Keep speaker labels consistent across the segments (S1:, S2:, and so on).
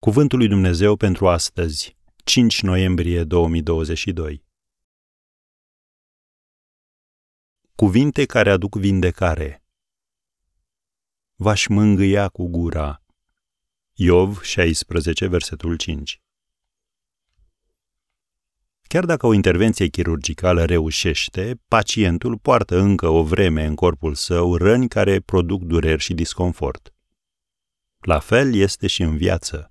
S1: Cuvântul lui Dumnezeu pentru astăzi, 5 noiembrie 2022. Cuvinte care aduc vindecare. V-aș mângâia cu gura. Iov 16, versetul 5. Chiar dacă o intervenție chirurgicală reușește, pacientul poartă încă o vreme în corpul său răni care produc dureri și disconfort. La fel este și în viață.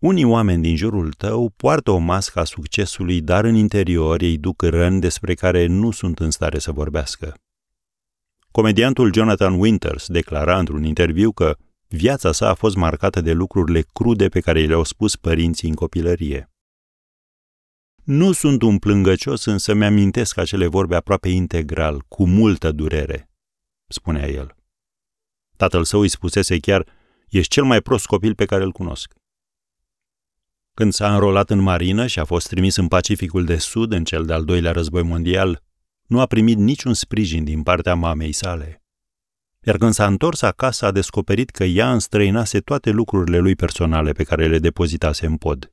S1: Unii oameni din jurul tău poartă o mască a succesului, dar în interior ei duc răni despre care nu sunt în stare să vorbească. Comediantul Jonathan Winters declara într-un interviu că viața sa a fost marcată de lucrurile crude pe care le-au spus părinții în copilărie. Nu sunt un plângăcios, însă mi-amintesc acele vorbe aproape integral, cu multă durere, spunea el. Tatăl său îi spusese chiar, ești cel mai prost copil pe care îl cunosc. Când s-a înrolat în marină și a fost trimis în Pacificul de Sud în cel de-al doilea război mondial, nu a primit niciun sprijin din partea mamei sale. Iar când s-a întors acasă, a descoperit că ea înstrăinase toate lucrurile lui personale pe care le depozitase în pod.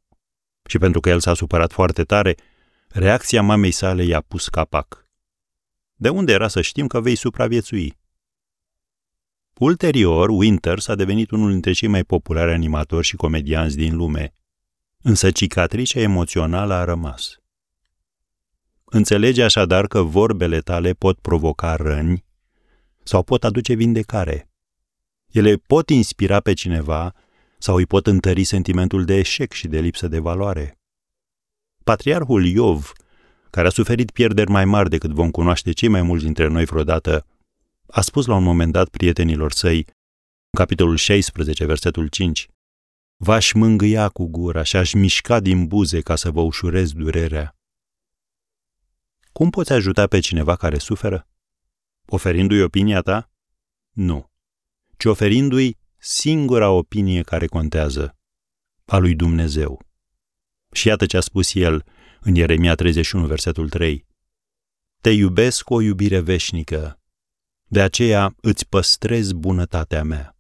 S1: Și pentru că el s-a supărat foarte tare, reacția mamei sale i-a pus capac. De unde era să știm că vei supraviețui? Ulterior, Winters a devenit unul dintre cei mai populari animatori și comedianți din lume, însă cicatricea emoțională a rămas. Înțelege așadar că vorbele tale pot provoca răni sau pot aduce vindecare. Ele pot inspira pe cineva sau îi pot întări sentimentul de eșec și de lipsă de valoare. Patriarhul Iov, care a suferit pierderi mai mari decât vom cunoaște cei mai mulți dintre noi vreodată, a spus la un moment dat prietenilor săi, în capitolul 16, versetul 5, V-aș mângâia cu gura și aș mișca din buze ca să vă ușurez durerea. Cum poți ajuta pe cineva care suferă? Oferindu-i opinia ta? Nu. Ci oferindu-i singura opinie care contează, a lui Dumnezeu. Și iată ce a spus el în Ieremia 31, versetul 3. Te iubesc cu o iubire veșnică, de aceea îți păstrez bunătatea mea.